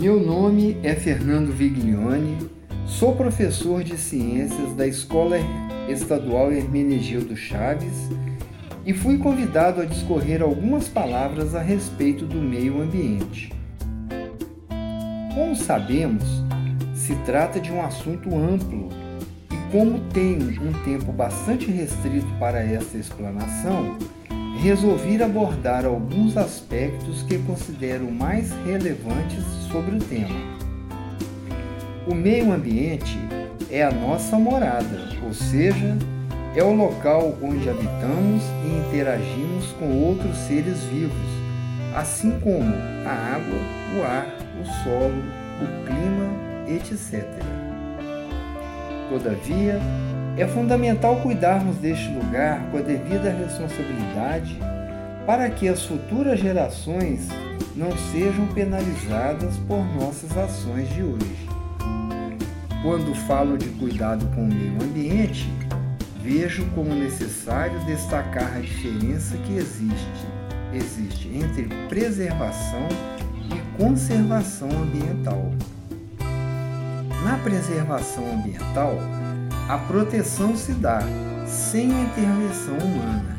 Meu nome é Fernando Viglione, sou professor de ciências da Escola Estadual Hermenegildo Chaves e fui convidado a discorrer algumas palavras a respeito do meio ambiente. Como sabemos, se trata de um assunto amplo e, como tenho um tempo bastante restrito para esta explanação, resolvi abordar alguns aspectos que considero mais relevantes sobre o tema. O meio ambiente é a nossa morada, ou seja, é o local onde habitamos e interagimos com outros seres vivos, assim como a água, o ar, o solo, o clima, etc. Todavia, é fundamental cuidarmos deste lugar com a devida responsabilidade para que as futuras gerações não sejam penalizadas por nossas ações de hoje. Quando falo de cuidado com o meio ambiente, vejo como necessário destacar a diferença que existe, existe entre preservação e conservação ambiental. Na preservação ambiental, a proteção se dá sem intervenção humana.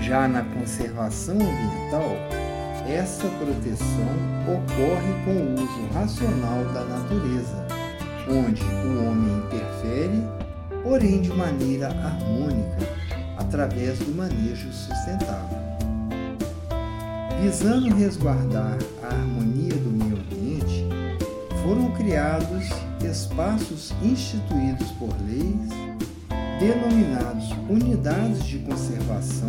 Já na conservação ambiental, essa proteção ocorre com o uso racional da natureza, onde o homem interfere, porém de maneira harmônica, através do manejo sustentável. Visando resguardar a harmonia do meio foram criados espaços instituídos por leis, denominados unidades de conservação,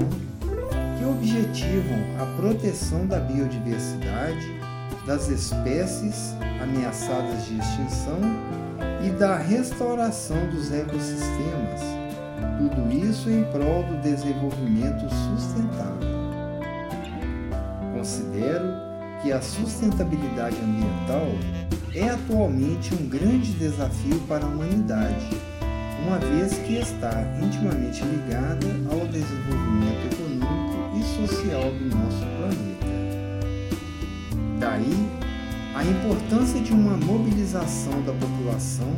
que objetivam a proteção da biodiversidade, das espécies ameaçadas de extinção e da restauração dos ecossistemas, tudo isso em prol do desenvolvimento sustentável. Considero que a sustentabilidade ambiental é atualmente um grande desafio para a humanidade, uma vez que está intimamente ligada ao desenvolvimento econômico e social do nosso planeta. Daí, a importância de uma mobilização da população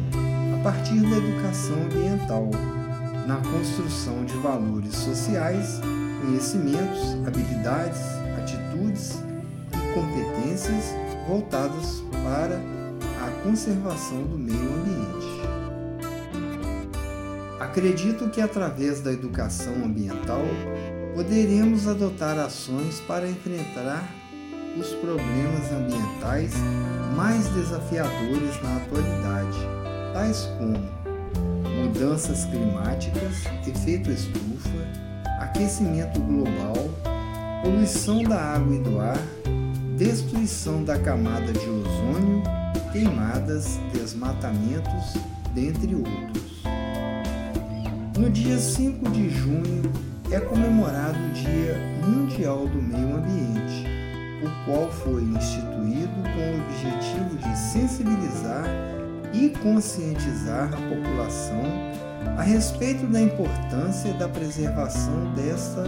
a partir da educação ambiental, na construção de valores sociais, conhecimentos, habilidades, atitudes competências voltadas para conservação do meio ambiente. Acredito que através da educação ambiental poderemos adotar ações para enfrentar os problemas ambientais mais desafiadores na atualidade, tais como mudanças climáticas, efeito estufa, aquecimento global, poluição da água e do ar, destruição da camada de ozônio queimadas, desmatamentos, dentre outros. No dia 5 de junho é comemorado o Dia Mundial do Meio Ambiente, o qual foi instituído com o objetivo de sensibilizar e conscientizar a população a respeito da importância da preservação desta,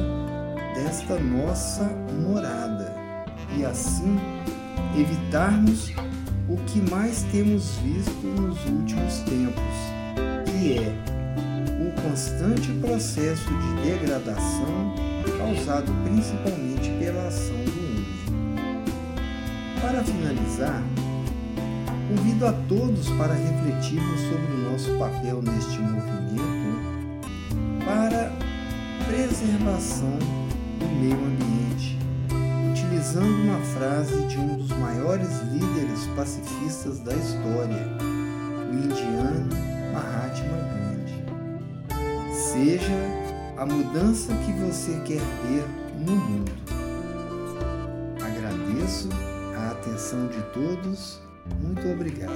desta nossa morada e assim evitarmos o que mais temos visto nos últimos tempos, que é o constante processo de degradação causado principalmente pela ação do homem. Para finalizar, convido a todos para refletirmos sobre o nosso papel neste movimento para preservação do meio ambiente utilizando uma frase de um dos maiores líderes pacifistas da história, o indiano Mahatma Gandhi. Seja a mudança que você quer ver no mundo. Agradeço a atenção de todos. Muito obrigado.